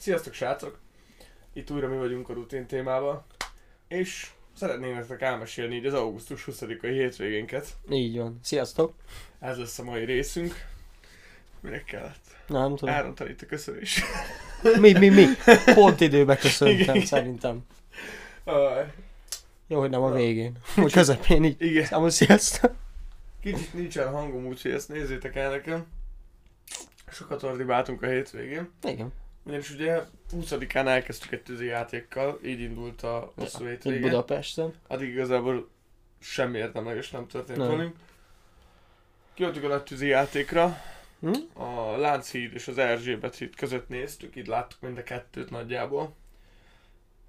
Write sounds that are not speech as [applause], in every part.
Sziasztok srácok! Itt újra mi vagyunk a rutin témával, és szeretnénk nektek elmesélni így az augusztus 20-ai hétvégénket. Így van. Sziasztok! Ez lesz a mai részünk. Minek kellett? Nem tudom. Elrontani itt a köszönés. Mi, mi, mi? [laughs] Pont időbe köszöntem Igen. szerintem. Uh, Jó, hogy nem a végén. Vagy közepén így. igen, Számos sziasztok! kicsit nincsen hangom, úgyhogy ezt nézzétek el nekem. Sokat ordibáltunk a hétvégén. Igen. Ugyanis ugye 20-án elkezdtük egy tűzi játékkal, így indult a hosszú Ja, hétvége. Budapesten. Addig igazából semmi értelmeges nem történt Nem. velünk. Kijöttük a nagy tűzi játékra, Hm? a Lánchíd és az Erzsébet híd között néztük, így láttuk mind a kettőt nagyjából.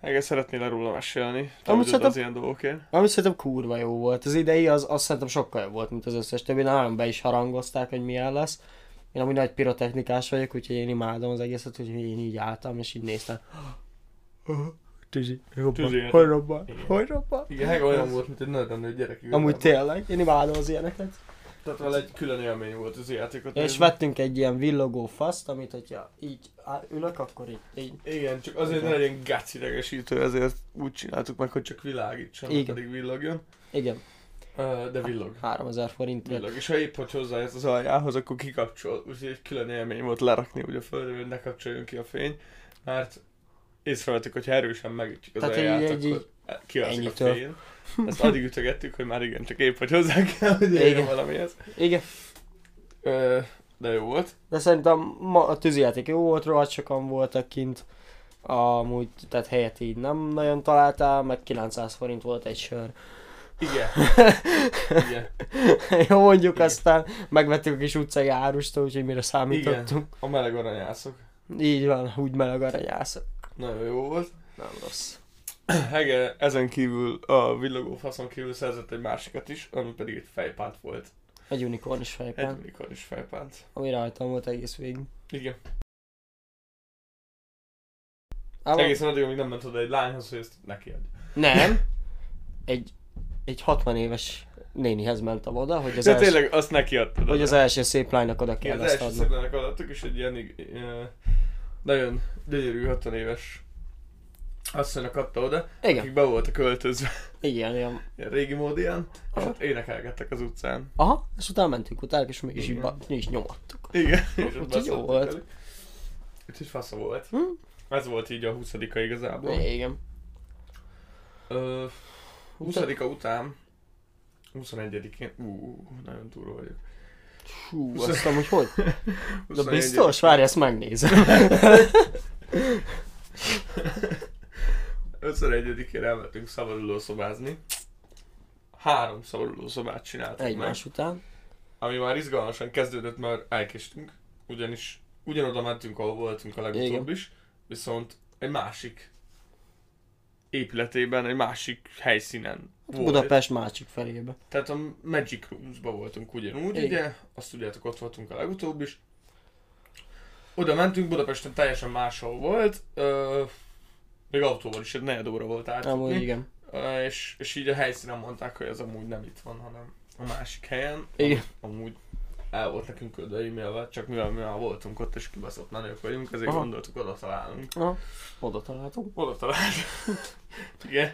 Egész szeretnél róla mesélni? Amúgy oda az szerintem- ilyen dolgokért. Ami szerintem kurva jó volt. Az idei az, az szerintem sokkal jobb volt, mint az összes többi. Nagyon be is harangozták, hogy milyen lesz. Én amúgy nagy pirotechnikás vagyok, úgyhogy én imádom az egészet, úgyhogy én így álltam, és így néztem. Tűzi, Tűzi robban, játék. hogy robban, Igen. hogy robban. Igen, olyan volt, mint egy nagyon gyerek. Amúgy tényleg, én imádom az ilyeneket. Tehát vele egy külön élmény volt az játékot. És nézni. vettünk egy ilyen villogó faszt, amit hogyha így ülök, akkor így, így. Igen, csak azért ne Igen. legyen gácidegesítő, ezért úgy csináltuk meg, hogy csak világítson, Igen. pedig villogjon. Igen, De villog. 3000 forintért. Villog. És ha épp hogy hozzáérsz az aljához, akkor kikapcsol. Úgyhogy egy külön élmény volt lerakni úgy a földre, hogy ne kapcsoljon ki a fény. Mert észrevettük, hogy erősen megütjük az Tehát alját, egy- akkor kialszik a fény. Ezt addig ütögettük, hogy már igen, csak épp hogy hozzá kell, hogy Igen. valamihez. Igen, Ö, De jó volt. de szerintem ma a tűzijáték jó volt, rohadt sokan voltak kint. Amúgy, tehát helyet így nem nagyon találtál, meg 900 forint volt egy sör. Igen. Igen. [laughs] jó mondjuk, Igen. aztán megvettük a kis utcai árustól, úgyhogy mire Igen. számítottunk. A meleg aranyászok. Így van, úgy meleg aranyászok. Nagyon jó volt. Nem rossz. Hege ezen kívül a villogó faszon kívül szerzett egy másikat is, ami pedig egy fejpánt volt. Egy unicorn is Egy unikornis fejpánt. ami rajtam volt egész végig. Igen. Ám- Egészen addig, amíg nem ment oda egy lányhoz, hogy ezt neki adj. Nem. [laughs] Egy, egy 60 éves nénihez mentem oda, hogy az, De első, tényleg azt neki adtad. hogy az első szép lánynak oda kell az első adni. szeglenek adottuk, és egy ilyen ö, nagyon gyönyörű 60 éves asszonynak adta oda, Igen, akik be voltak költözve, igen, ilyen. ilyen régi módian, és Aha. hát énekelgettek az utcán. Aha, és utána mentünk utána, és mégis így, Igen. ba- mi is nyomattuk. Igen, [laughs] és ott jó volt. Úgyhogy fasza volt. Hm? Ez volt így a 20 igazából. Igen. Ö, 20 után 21-én, ú, nagyon túl vagyok. Hú, Husza- azt amúgy hogy? [laughs] De 21-én biztos? Várj, ezt megnézem. [laughs] 51-én elmentünk szabaduló szobázni. Három szabaduló szobát csináltunk meg. Egymás után. Ami már izgalmasan kezdődött, mert elkéstünk. Ugyanis ugyanoda mentünk, ahol voltunk a legutóbb Igen. is. Viszont egy másik épületében, egy másik helyszínen volt. Budapest másik felébe. Tehát a Magic Rooms-ba voltunk ugyanúgy, Igen. ugye? Azt tudjátok, ott voltunk a legutóbb is. Oda mentünk, Budapesten teljesen máshol volt. Ö, még autóval is egy negyed óra volt Amúgy átjutni. igen. Ö, és, és így a helyszínen mondták, hogy ez amúgy nem itt van, hanem a másik helyen. Igen. Am, amúgy el volt nekünk küldve e-mailvel, csak mivel mi már voltunk ott, és kibaszott menők vagyunk, ezért Aha. gondoltuk, oda találunk. Aha, oda találtunk. Oda találtunk. [laughs] Igen.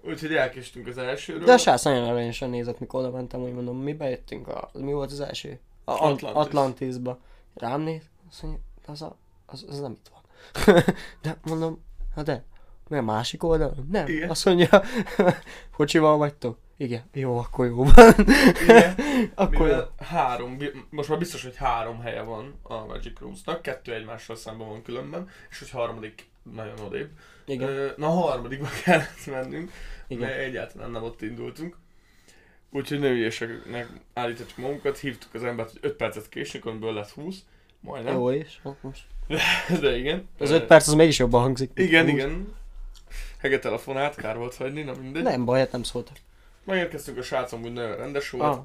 Úgyhogy elkéstünk az elsőről. De a srác nagyon arányosan nézett, mikor oda mentem, hogy mondom, mi bejöttünk a... Mi volt az első? A Atlantis. Atlantis. Atlantisba. Rám néz, azt mondja, az, a, az, az nem itt van. [laughs] de mondom, hát de, mi a másik oldalon? Nem. Igen. Azt mondja, [laughs] kocsival vagytok? Igen. Jó, akkor jó van. Igen. [laughs] akkor jó. Mivel három, bi- most már biztos, hogy három helye van a Magic Rooms-nak, kettő egymással szemben van különben, és hogy harmadik nagyon odébb. Igen. Na a harmadikba [laughs] kellett mennünk, Igen. mert egyáltalán nem ott indultunk. Úgyhogy nőieseknek állítottuk magunkat, hívtuk az embert, hogy 5 percet késünk, amiből lett 20, majdnem. Jó is. Hát most. [laughs] De igen. Az Ö, 5 perc az mégis jobban hangzik. Igen, 20. igen. Hege telefonát, kár volt hagyni, na mindegy. Nem baj, hát nem szóltak. Megérkeztünk a srácom, úgy nagyon rendes volt. Ah,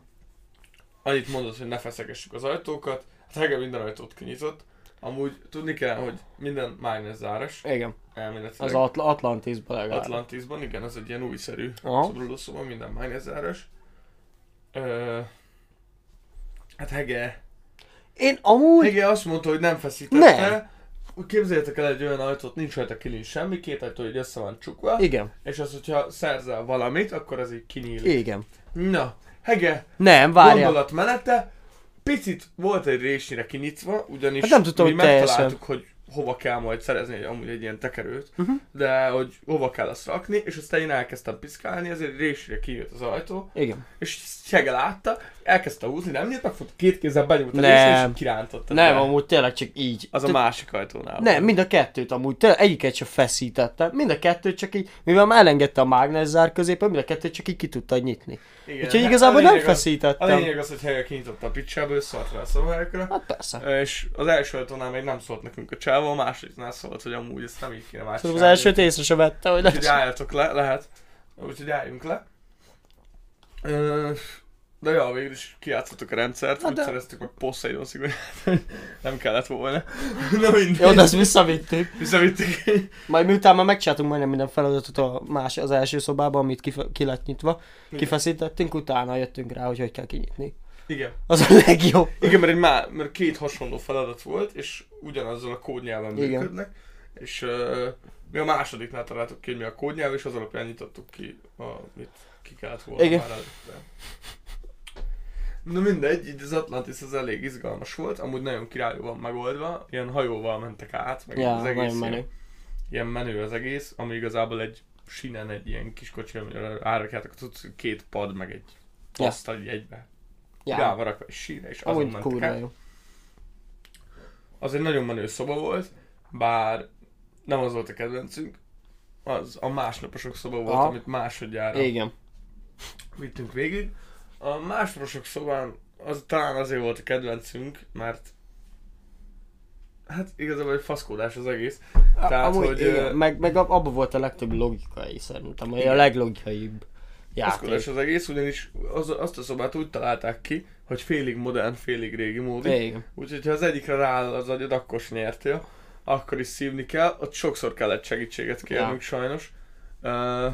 Annyit mondott, hogy ne feszegessük az ajtókat. Hát Hege minden ajtót kinyitott. Amúgy tudni kell, hogy minden mágnes záros. igen. Elméletileg. Az Atl- Atlantisban legalább. Atlantisban, igen, ez egy ilyen újszerű Aha. szobrodószoba, minden mágnes záros. Ö, hát Hege, Én amúgy... Hege azt mondta, hogy nem feszítette. Nem. Képzeljétek el egy olyan ajtót, nincs rajta kilincs semmi, két ajtó így össze van csukva, Igen, és az, hogyha szerzel valamit, akkor az így kinyílik. igen. Na, Hege, Nem, várja. gondolatmenete, picit volt egy résnyire kinyitva, ugyanis Hát nem tudtam, mi hogy teljesen. megtaláltuk, hogy hova kell majd szerezni egy, amúgy egy ilyen tekerőt, Uh-huh. de hogy hova kell azt rakni, és aztán én elkezdtem piszkálni, ezért résnyire kijött az ajtó, Igen. és Sege látta, elkezdte húzni, nem nyílt, megfogta két kézzel benyújt a Nem. és kirántotta. Nem, be. amúgy tényleg csak így. Az a Te- másik ajtónál. Nem, mind a kettőt amúgy, tényleg egyiket sem feszítette. Mind a kettőt csak így, mivel már elengedte a mágneszár középen, mind a kettőt csak így ki tudta nyitni. Igen, Úgyhogy hát igazából a nem lényeg az- A feszítettem. lényeg az, hogy Hege kinyitotta a picsába, szólt rá a szabályokra, Hát persze. és az első ajtónál még nem szólt nekünk a csávó, a másodiknál szólt, hogy amúgy ezt nem így kéne már Szerintem az elsőt észre se vette, hogy Úgyhogy lesz. álljatok le, lehet. Úgyhogy álljunk le. Ö, De ja, végül is kiátszottuk a rendszert, Hát úgy de- szereztük meg Poseidon szigorát, hogy [laughs] nem kellett volna. [laughs] Na mindegy. Jó, de ezt visszavittük. Visszavitték. Majd miután már megcsináltunk majdnem minden feladatot a más, az első szobában, amit kife- ki lett nyitva, kifeszítettünk, utána jöttünk rá, hogy hogy kell kinyitni. Igen. Az a legjobb. Igen, mert, egy má, mert két hasonló feladat volt, és ugyanazzal a kódnyelven Igen. működnek. És uh, mi a másodiknál találtuk ki, hogy mi a kódnyelv, és az alapján nyitottuk ki, amit ki kellett volna Igen. már előtte. Na mindegy, így az Atlantis az elég izgalmas volt, amúgy nagyon királyú van megoldva, ilyen hajóval mentek át, meg Ja, az egész ilyen, menő. ilyen menő az egész, ami igazából egy sinen egy ilyen kis kocsi, amire árakjátok cucc, két pad, meg egy Ja. asztal így egybe. Ja, Rá van rakva egy sínre, és azon mentek át. jó. Az egy nagyon menő szoba volt, bár nem az volt a kedvencünk, az a másnaposok szoba volt, Aha. amit másodjára Igen. vittünk végig. A másnaposok szobán az talán azért volt a kedvencünk, mert hát igazából egy faszkódás az egész. Tehát, Tehát, amúgy, hogy, igen, ö, meg, meg ab- abban volt a legtöbb logikai szerintem, vagy a Igen. leglogikaibb Faszkódás játék. az egész, ugyanis az, azt a szobát úgy találták ki, hogy félig modern, félig régi módi. Igen. Úgyhogy ha az egyikre rááll az agyad, akkor is nyertél. Akkor is szívni kell. Ott sokszor kellett segítséget kérnünk Ja. sajnos. Uh,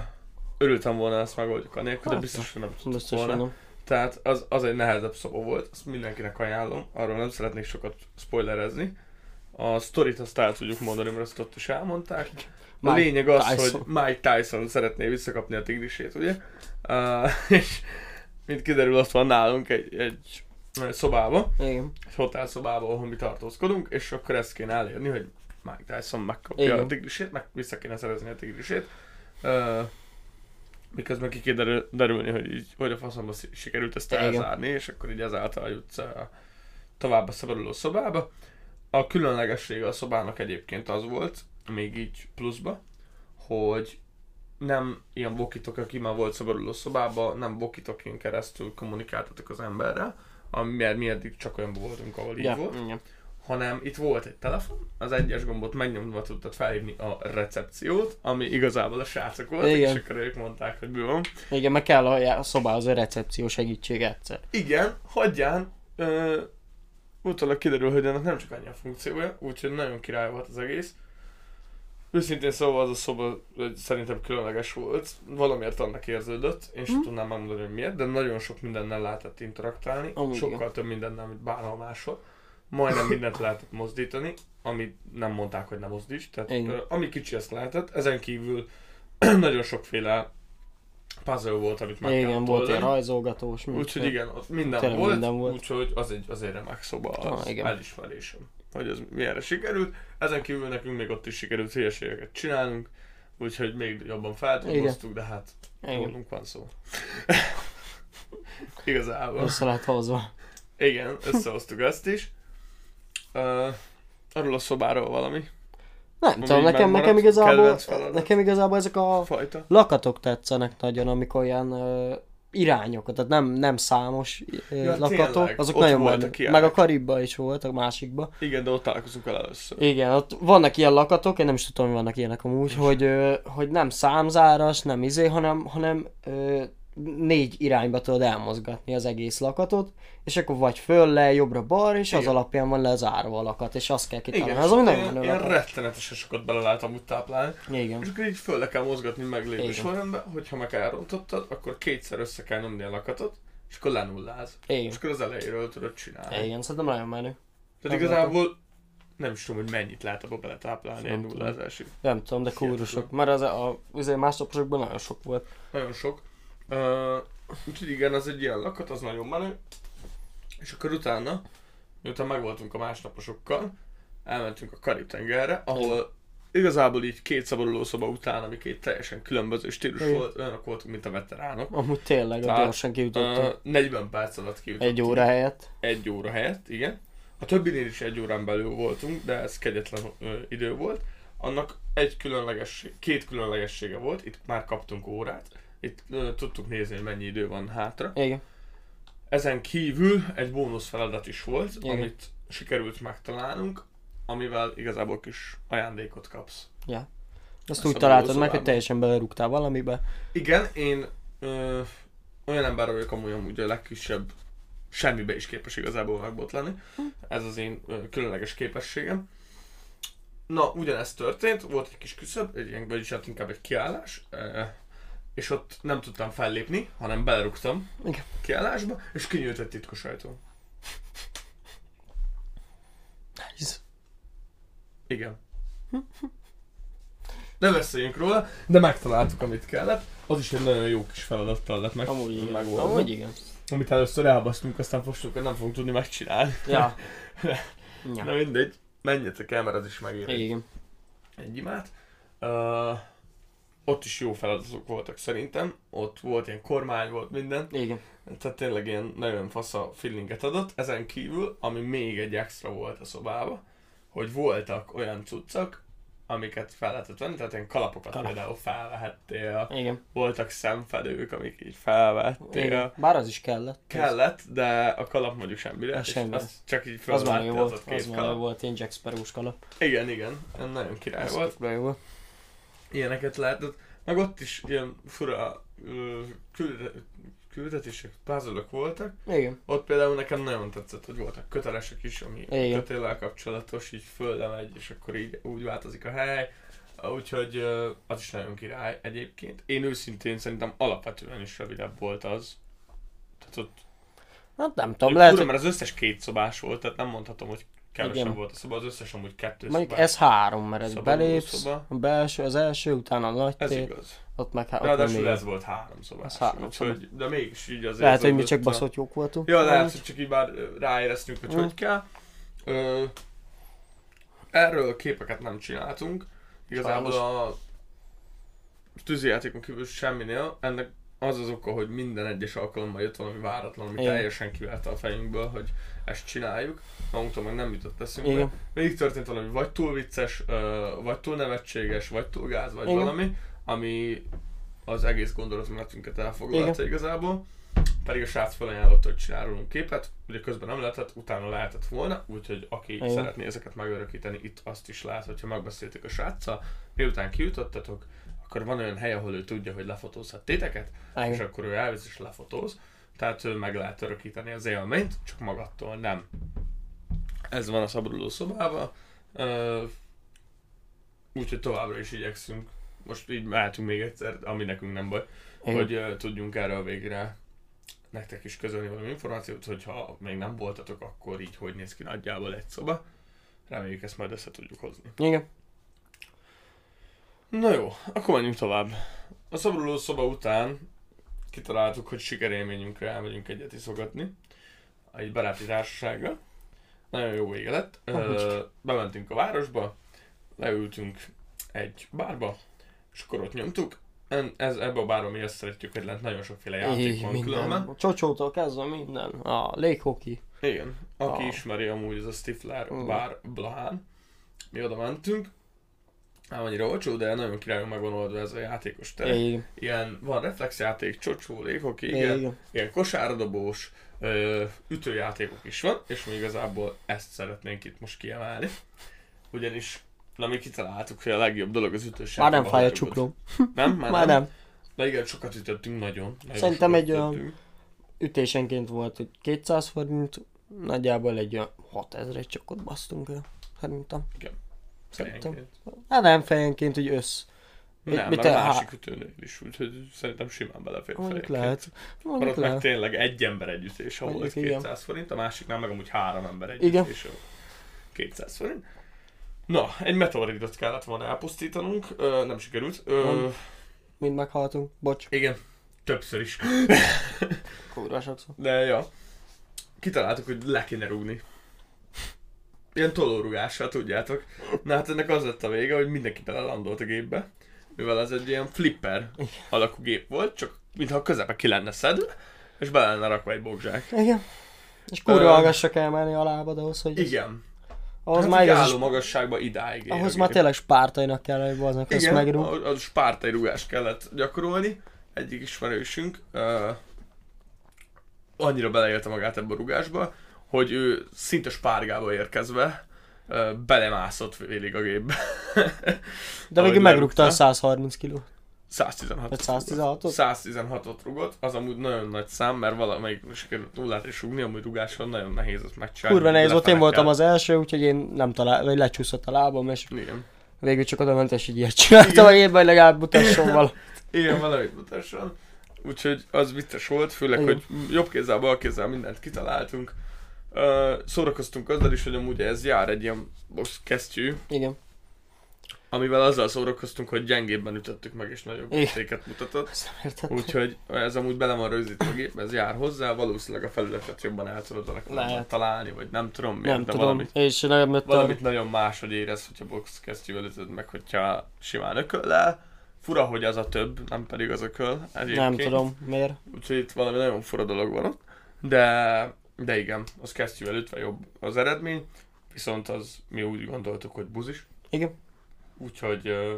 örültem volna, ezt megoldjuk anélkül, de Persze. biztos, hogy nem tudtuk volna. nem. Tehát az, az egy nehezebb szoba volt, azt mindenkinek ajánlom, arról nem szeretnék sokat spoilerezni. A sztorit azt el tudjuk mondani, mert azt ott is elmondták. A lényeg az, Tyson. hogy Mike Tyson szeretné visszakapni a tigrisét, ugye? Uh, [laughs] és mint kiderül, ott van nálunk egy, egy szobába, Igen. egy hotel szobába, ahol mi tartózkodunk, és akkor ezt kéne elérni, hogy Mike Tyson megkapja Igen. a tigrisét, meg vissza kéne szerezni a tigrisét. Uh, miközben ki kéne derül- derülni, hogy így, hogy a faszomba sikerült ezt Igen. elzárni, és akkor így ezáltal jutsz uh, tovább a szabaduló szobába. A különlegessége a szobának egyébként az volt, még így pluszba, hogy nem ilyen vokitok, aki már volt szabaduló szobában, nem vokitokin keresztül kommunikáltatok az emberrel, mert mi eddig csak olyan voltunk, ahol így Ja, volt, igen. Hanem itt volt egy telefon, az egyes gombot megnyomva tudtad felhívni a recepciót, ami igazából a srácok voltak, Igen. és akkor ők mondták, hogy mi van. Igen, meg kell a szobához a recepció segítség egyszer. Igen, hagyján, ö, utólag kiderül, hogy ennek nem csak annyi a funkciója, úgyhogy nagyon király volt az egész. Őszintén szóval az a szoba szerintem különleges volt, valamiért annak érződött, én sem Hm. tudnám megmondani, hogy miért, de nagyon sok mindennel lehetett interaktálni, Amúgy sokkal igen. több mindennel, mint bárhol máshol. Majdnem [laughs] mindent lehetett mozdítani, amit nem mondták, hogy nem mozdíts, tehát Igen. ö, ami kicsi, azt lehetett. Ezen kívül [clears throat] nagyon sokféle puzzle volt, amit meg Igen, volt ilyen rajzolgatós. Úgyhogy igen, ott minden volt, minden volt. úgyhogy az egy, az egy remek szoba, az Ah, igen. elismerésem, hogy ez milyenre sikerült. Ezen kívül nekünk még ott is sikerült hülyeségeket csinálnunk, úgyhogy még jobban feltudoztuk, de hát rólunk van szó. [laughs] Igazából. Össze lehet hozva. Igen, összehoztuk ezt is. Uh, arról a szobáról valami Nem Ami tudom, nekem, nekem, igazából, nekem igazából ezek a fajta. lakatok tetszenek nagyon, amik olyan ö, irányokat, tehát nem, nem számos ö, Ja, lakatok, tényleg, azok nagyon voltak ilyenek. Meg a Karibba is volt, a másikba. Igen, de ott találkozunk el először. Igen, ott vannak ilyen lakatok, én nem is tudom, hogy vannak ilyenek amúgy, hogy, ö, hogy nem számzáras, nem izé, hanem, hanem ö, négy irányba tudod elmozgatni az egész lakatot, és akkor vagy föl, le, jobbra, balra, és az Igen. alapján van lezárva a lakat, és azt kell kitalálni. Igen, az, ami nagyon menő lakat. rettenetesen sokat bele lehet amúgy táplálni. Igen. És akkor így föl le kell mozgatni meglévő sorrendbe, hogyha meg elrontottad, akkor kétszer össze kell nyomni a lakatot, és akkor lenulláz. Igen. És akkor az elejéről tudod csinálni. Igen, szerintem nagyon menő. Tehát Az igazából nem is tudom, hogy mennyit lehet abba beletáplálni egy az első. Nem tudom, de kurva Hihetetlen. sok. Mert az a, azért másnaposokban nagyon sok volt. Nagyon sok. Uh, úgyhogy igen, az egy ilyen lakat, az nagyon menő. És akkor utána, miután megvoltunk a másnaposokkal, elmentünk a Karib-tengerre, ahol igazából így két szabaduló szoba után, ami két teljesen különböző stílus Igen. volt, olyanok voltunk, mint a veteránok. Amúgy tényleg, Tehát, gyorsan kijutottunk. Uh, 40 perc alatt kijutottunk. egy óra helyett. Egy óra helyett, igen. A többinél is egy órán belül voltunk, de ez kegyetlen ö, idő volt. Annak egy különlegesség, két különlegessége volt, itt már kaptunk órát, itt ö, tudtuk nézni, hogy mennyi idő van hátra. Igen. Ezen kívül egy bónusz feladat is volt, Igen. amit sikerült megtalálnunk, amivel igazából kis ajándékot kapsz. Ja. Azt Szabaduló úgy találtad meg, hogy teljesen belerúgtál valamibe. Igen, én ö, olyan ember vagyok amúgy, amúgy a legkisebb semmibe is képes igazából megbotlani. Ez az én ö, különleges képességem. Na, ugyanezt történt, volt egy kis küszöb, egy ilyen, vagyis hát inkább egy kiállás, ö, és ott nem tudtam fellépni, hanem belerúgtam Igen. kiállásba, és kinyílt egy titkos ajtó. Nice. Igen. Nem beszéljünk róla, de megtaláltuk, amit kellett. Az is egy nagyon jó kis feladattal lett meg. Amúgy igen. megoldva. Amúgy igen. Amit először elbasztunk, aztán fostuk, hogy nem fogunk tudni megcsinálni. Ja. [laughs] Na ja. mindegy, menjetek el, mert az is megér Igen. egy imát. Uh, ott is jó feladatok voltak szerintem. Ott volt ilyen kormány, volt minden. Igen. Tehát tényleg ilyen nagyon fasz a feelinget adott. Ezen kívül, ami még egy extra volt a szobába, hogy voltak olyan cuccak, amiket fel lehetett venni, tehát ilyen kalapokat Kalap. például felvehettél, Igen. voltak szemfedők, amik így felvettél. Igen. Bár az is kellett. Kellett, de a kalap mondjuk semmire, Az és semmi. azt csak így Az menő az volt, az két menő kalap. volt, ilyen Jack Sparrows kalap. Igen, igen, nagyon király Az volt. jó volt. Ilyeneket lehetett. Meg ott is ilyen fura küldetések, puzzle voltak. Igen. Ott például nekem nagyon tetszett, hogy voltak kötelesek is, ami Igen. kötéllel kapcsolatos, így földre megy, és akkor így úgy változik a hely. Úgyhogy az is nagyon király egyébként. Én őszintén szerintem alapvetően is rövidebb volt az. Tehát ott Hát nem tudom, lehet, hogy mert az összes két szobás volt, tehát nem mondhatom, hogy kevesebb Igen. volt a szoba, az összes amúgy kettő mondjuk szobás. ez három, mert ez belépsz, szoba. a belső, az első, utána a nagy Ez tér, igaz. ott meg hát Ráadásul ez volt három szobás. Ez három úgyhogy, de mégis így azért. Lehet, hogy mi csak baszott jók voltunk. Ja, lehet, hogy csak így már ráéreztünk, hogy Mm. hogy kell. Ö, erről képeket nem csináltunk. Igazából a tűzijátékon kívül semminél. Ennek az az oka, hogy minden egyes alkalommal jött valami váratlan, ami Igen. teljesen kivette a fejünkből, hogy ezt csináljuk. Magunktól meg nem jutott eszünkbe. Igen. Végig történt valami vagy túl vicces, vagy túl nevetséges, vagy túl gáz, vagy Igen. valami, ami az egész gondolatmenetünket elfoglalta igazából. Pedig a srác felajánlott, hogy csinálunk képet, ugye közben nem lehetett, utána lehetett volna, úgyhogy aki Igen. szeretné ezeket megörökíteni, itt azt is lehet, hogyha megbeszéltük a sráccal, miután kijutottatok, akkor van olyan hely, ahol ő tudja, hogy lefotózhat téteket, és Igen. akkor ő elvisz és lefotóz. Tehát ő meg lehet örökíteni az élményt, csak magattól nem. Ez van a szabaduló szobában. Úgyhogy továbbra is igyekszünk. Most így mehetünk még egyszer, ami nekünk nem baj, Igen. hogy tudjunk erről végre nektek is közölni valami információt, hogyha még nem voltatok, akkor így hogy néz ki nagyjából egy szoba. Reméljük ezt majd össze tudjuk hozni. Igen. Na jó, akkor menjünk tovább. A szabaduló szoba után kitaláltuk, hogy sikerélményünkre elmegyünk egyet iszogatni. Egy baráti társasággal. Nagyon jó vége lett. Ö, bementünk a városba, leültünk egy bárba, és akkor ott nyomtuk. En- Ez, ebbe a bárba mi azt szeretjük, hogy lent nagyon sokféle játék van különben. A csocsótól kezdve minden. A léghoki. Igen, aki Ah. ismeri amúgy, ez a Stifler bár Blahán. Mi oda mentünk. Nem annyira olcsó, de nagyon királyon meg van oldva ez a játékos tere. Igen. Ilyen van reflexjáték, csocsó, léghoki, igen. Igen. ilyen kosárdobós, ö, ütőjátékok is van, és mi igazából ezt szeretnénk itt most kiemelni. Ugyanis, na mi kitaláltuk, hogy a legjobb dolog az ütős Már nem fáj a ahol csuklóm. Nem? Már, Már nem. De igen, sokat ütöttünk nagyon. nagyon Szerintem egy olyan-. Ütésenként volt, hogy 200 forint, nagyjából egy olyan 6000 csak ott basztunk el. Szerintem. Szerintem. Hát nem fejenként, hogy össz. Nem, mit mert a másik ütőnél is, úgyhogy szerintem simán belefér Mondjuk fejenként. lehet. Mert Mondjuk ott meg lehet. tényleg egy ember egy ütés, ahol ez igen. 200 forint, a másiknál meg amúgy három ember egy Igen. ütés, ahol 200 forint. Na, egy meteoritot kellett volna elpusztítanunk, ö, nem sikerült. Ö. Mind meghaltunk. Bocs. igen, többször is. Kurva sokszor. De ja, kitaláltuk, hogy le kéne rúgni. Ilyen tolórugással, tudjátok. Na hát ennek az lett a vége, hogy mindenki belelandolt a gépbe. Mivel ez egy ilyen flipper alakú gép volt, csak mintha a közepe ki lenne szedve, és bele lenne rakva egy bogzsák. Igen. És kurva Ö, hallgassa kell menni a lábad ahhoz, hogy... Igen. Ahhoz hát már igaz, álló magasságba idáig ér ahhoz már tényleg spártainak kell, hogy aznak Igen, megrúg. a, a spártai rugást kellett gyakorolni. Egyik ismerősünk uh, annyira beleélte magát ebbe a rugásba, hogy ő szinte spárgába érkezve belemászott félig a gépbe. De végül megrúgta a lerúgta. 130 kg. 116 Vagy 116-ot? 116-ot rugott, az amúgy nagyon nagy szám, mert valamelyik sikerült nullát is rúgni, amúgy rugáson nagyon nehéz ezt megcsinálni. Kurva nehéz volt, én voltam az első, úgyhogy én nem talál, vagy lecsúszott a lábam, és Igen. végül csak oda ment, és így ilyet csináltam hogy legalább mutasson valamit. [laughs] Igen, valamit mutasson. Úgyhogy az vicces volt, főleg, Igen. hogy jobb kézzel, bal kézzel mindent kitaláltunk. Uh, szórakoztunk azzal is, hogy amúgy ez jár egy ilyen box kesztyű, Igen. amivel azzal szórakoztunk, hogy gyengébben ütöttük meg, és nagyobb értéket mutatott. Úgyhogy ez amúgy bele van rögzítve a gépbe, ez jár hozzá, valószínűleg a felületet jobban el tudod Lehet. találni, vagy nem tudom miért, Nem de tudom, valamit, és nem a... valamit nagyon máshogy érez, hogyha box kesztyűvel ütöd meg, hogyha simán ököllel. Fura, hogy az a több, nem pedig az ököl. Egyébként. Nem tudom, miért. Úgyhogy itt valami nagyon fura dolog van ott. De, de igen, az kesztyűvel ütve jobb az eredmény, viszont az mi úgy gondoltuk, hogy buzis. Igen. Úgyhogy ö,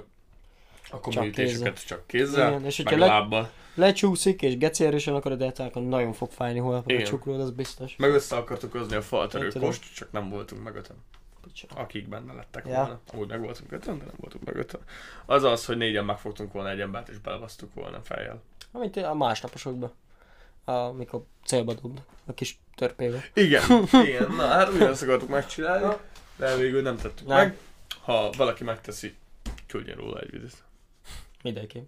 a komoly Csak csak kézzel, Igen, és meg le- lábbal. Lecsúszik, és gecérősen akarod eltalálni, akkor nagyon fog fájni holnap a csuklód, az biztos. Meg össze akartuk hozni a tudom. kost, csak nem voltunk meg öten. Akik benne lettek Ja. volna. Amúgy meg voltunk öten, de nem voltunk meg öten. Az az, hogy négyen megfogtunk volna egy embert, és belevasztuk volna fejjel. Amit a másnaposokban. Amikor célba dobnak. A kis törpével. Igen, [laughs] igen. Na hát ugyanazt akartuk megcsinálni, de végül nem tettük Nem. meg. Ha valaki megteszi, küldjen róla egy videót. Mindenki.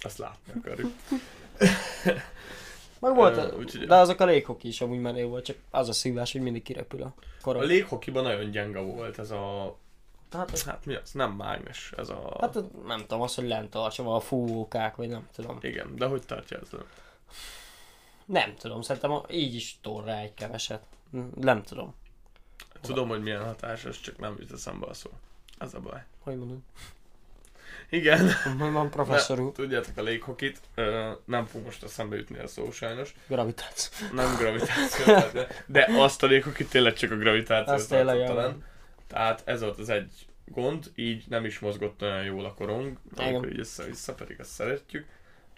Azt látni akarjuk. Meg volt, Ö, a, úgyhogy- de azok a léghoki is amúgy menő volt, csak az a szívás, hogy mindig kirepül a A korom. léghokiban nagyon gyenge volt ez a... Hát, Hát mi az? Nem mágnes, ez a... hát nem tudom, az, hogy lent tartsa, a fúvókák, vagy nem tudom. Igen, de hogy tartja ez? Nem tudom, szerintem így is tor rá egy keveset. Nem tudom, Tudom, hogy milyen hatásos, csak nem jut eszembe a szó. Ez a baj. hogy mondod. Igen. Hogy van professzor úr, Tudjátok a léghokit, nem fog most eszembe jutni a szó sajnos. gravitáció. Nem gravitáció, de, de azt a léghokit tényleg csak a gravitáció Az jó. len. Tehát ez volt az egy gond, így nem is mozgott olyan jól a korong, amikor így össze-vissza, pedig ezt szeretjük.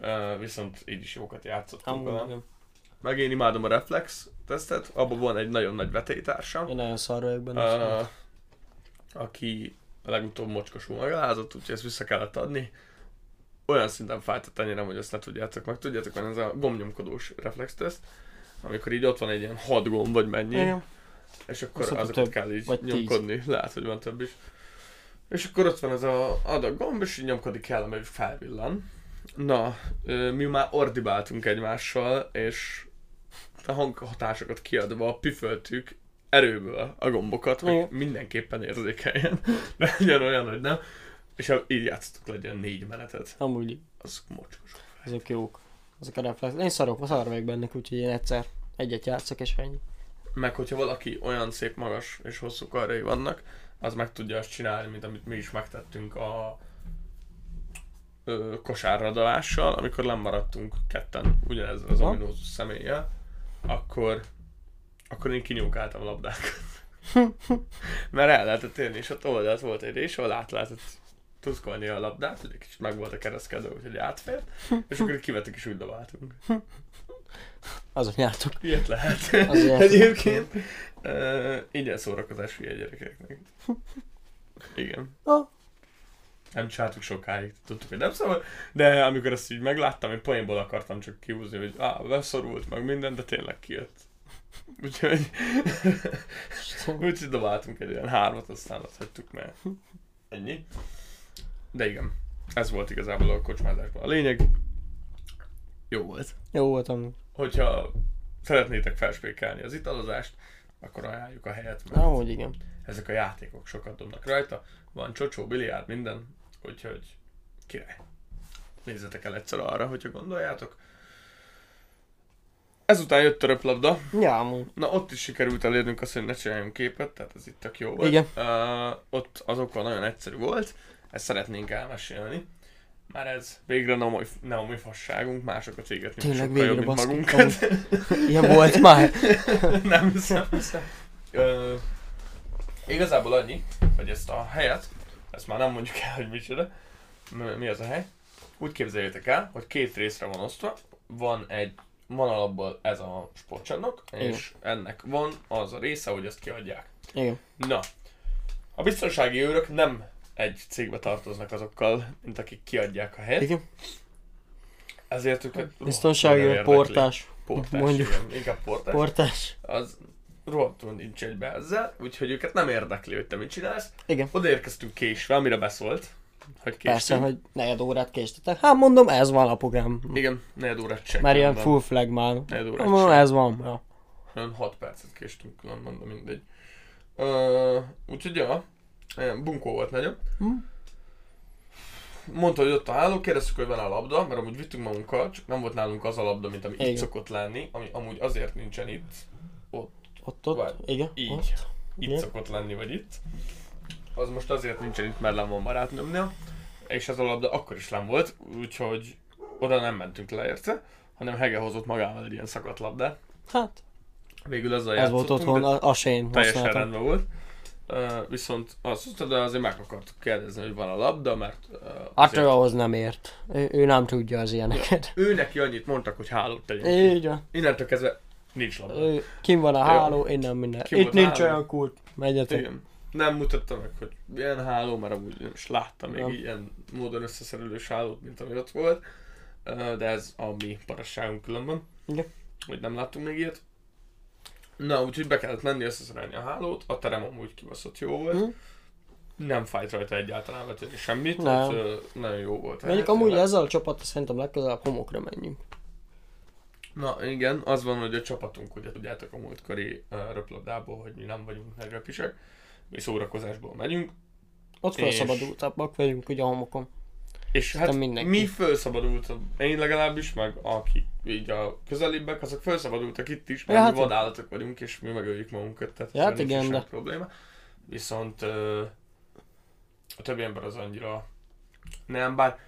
Uh, viszont így is jókat játszottunk vele. Meg én imádom a reflex tesztet, abban van egy nagyon nagy vetélytársam, Én nagyon szar vagyok benne. uh, aki a legutóbb mocskosul megalázott, úgyhogy ezt vissza kellett adni. Olyan szinten fájtott annyira, hogy ezt ne tudjátok meg. Tudjátok, van ez a gombnyomkodós reflex teszt, amikor így ott van egy ilyen hat gomb, vagy mennyi, Igen. és akkor mondta, azokat több, kell így vagy tíz. nyomkodni. Lehet, hogy van több is. És akkor ott van ez a adag gomb, és így nyomkodik kell, mert felvillan. Na, mi már ordibáltunk egymással, és a hanghatásokat kiadva püföltük erőből a gombokat, hogy Igen. mindenképpen érzékeljen. [laughs] Legyen olyan, hogy nem. És így játszottuk legyen négy menetet, Amúgy az mocskos. azok jók. Azok a reflex. Én szarok, szar vagyok bennük, úgyhogy én egyszer egyet játszok és ennyi. Meg hogyha valaki olyan szép magas és hosszú karjai vannak, az meg tudja azt csinálni, mint amit mi is megtettünk a ö, kosárradalással, amikor lemaradtunk ketten ugyanezzel az Ha. ominózus személlyel, akkor, akkor én kinyúkáltam a labdákat. [laughs] Mert el lehetett érni, és ott oldalt volt egy rés, ahol át lehetett tuszkolni a labdát, hogy egy kicsit meg volt a kereszkedő, úgyhogy átfért, és akkor kivettük és úgy dobáltunk. [laughs] Azok nyártok. Ilyet lehet. Azért. [laughs] Egyébként. Uh, igen, szórakozás hülye gyerekeknek. Igen. Na. Nem csináltuk sokáig, tudtuk, hogy nem szabad, de amikor ezt így megláttam, én poénból akartam csak kihúzni, hogy á, beszorult meg minden, de tényleg kijött. [laughs] Úgyhogy, úgyhogy dobáltunk egy olyan hármat, aztán azt hagytuk, mert ennyi. De igen, ez volt igazából a kocsmázásban a lényeg. Jó volt Jó voltam. hogyha szeretnétek felspékelni az italozást, akkor ajánljuk a helyet, mert Na, hogy igen. ezek a játékok sokat dobnak rajta. Van csocsó, biliárd, minden, úgyhogy király. Nézzetek el egyszer arra, hogyha gondoljátok. Ezután jött a röplabda. Ja, amúgy. Na ott is sikerült elérnünk azt, hogy ne csináljunk képet, tehát ez itt tök jó volt. Igen. Uh, ott azokkal nagyon egyszerű volt, ezt szeretnénk elmesélni. Már ez végre nem a, nem a mi fasságunk, másokat égetni Tényleg sokkal jobb, végre, mint magunkat. Ilyen volt már. [laughs] nem hiszem. Ö, igazából annyi, hogy ezt a helyet, ezt már nem mondjuk el, hogy micsoda, mi- az a hely. Úgy képzeljétek el, hogy két részre van osztva, van egy, van alapból ez a sportcsarnok, és ennek van az a része, hogy ezt kiadják. Igen. Na, a biztonsági őrök nem egy cégbe tartoznak azokkal, mint akik kiadják a helyet, Igen. ezért őket Biztonsági érdekli. portás. portás, mondjuk. igen, inkább portás Portás. az rohadtul nincs egybe ezzel, úgyhogy őket nem érdekli, hogy te mit csinálsz. Igen. Odaérkeztünk késve, amire beszólt, hogy késtünk. Persze, hogy negyed órát késtetek. Hát mondom, ez van a program. Igen, negyed órát check. Mert ilyen full flag már. Negyed órát Mondom, ez van. Ja. Olyan 6 percet késtünk különben, de mindegy. Ö, úgyhogy ja, bunkó volt nagyon. Hm. Mondta, hogy ott a háló, kérdeztük, hogy van a labda, mert amúgy vittünk magunkkal, csak nem volt nálunk az a labda, mint ami Igen. itt szokott lenni, ami amúgy azért nincsen itt, Ott, ott. Várj, Igen. így. Ott. itt Igen. szokott lenni, vagy itt. Az most azért nincsen itt, mert len van barátnőmnél, és ez a labda akkor is len volt, úgyhogy oda nem mentünk le érte, hanem Hege hozott magával egy ilyen szakadt labdát. Hát, Végül ezzel ez volt otthon, a, a sén teljesen használtam. rendben volt. Uh, viszont azt de azért meg akartuk kérdezni, hogy van a labda, mert uh, Hát ő ahhoz nem ért. Ő, ő nem tudja az ilyeneket. ő neki annyit mondtak, hogy hálót tegyünk. Így van. Innentől kezdve nincs labda. Kim van a háló, innen minden. Ki Itt nincs háló? olyan kult. Megyetek. Igen. Nem mutatta meg, hogy milyen háló, mert amúgy nem is láttam még Nem. ilyen módon összeszerelős hálót, mint ami ott volt. De ez a mi parasságunk különben. Igen. Hogy nem láttunk még ilyet. Na, úgyhogy be kellett menni összeszerelni a hálót. A terem amúgy kibaszott jó volt. Mhm. Nem fájt rajta egyáltalán vetődni semmit. Nem. Tehát, nagyon jó volt. a Mondjuk amúgy ezzel a csapattal szerintem legközelebb homokra menjünk. Na igen, az van, hogy a csapatunk, ugye tudjátok a múltkori uh, röplabdából, hogy mi nem vagyunk nagy röpisek. Mi szórakozásból megyünk. Ott felszabadultabbak vagyunk ugye a homokon. És hát mindenki. mi felszabadult, én legalábbis, meg aki így a közelibbek, azok felszabadultak itt is, mert Ja, hát mi vadállatok vagyunk, és mi megöljük magunkat, tehát Ja, hát igen, de- probléma. Viszont ö, a többi ember az annyira nem, bár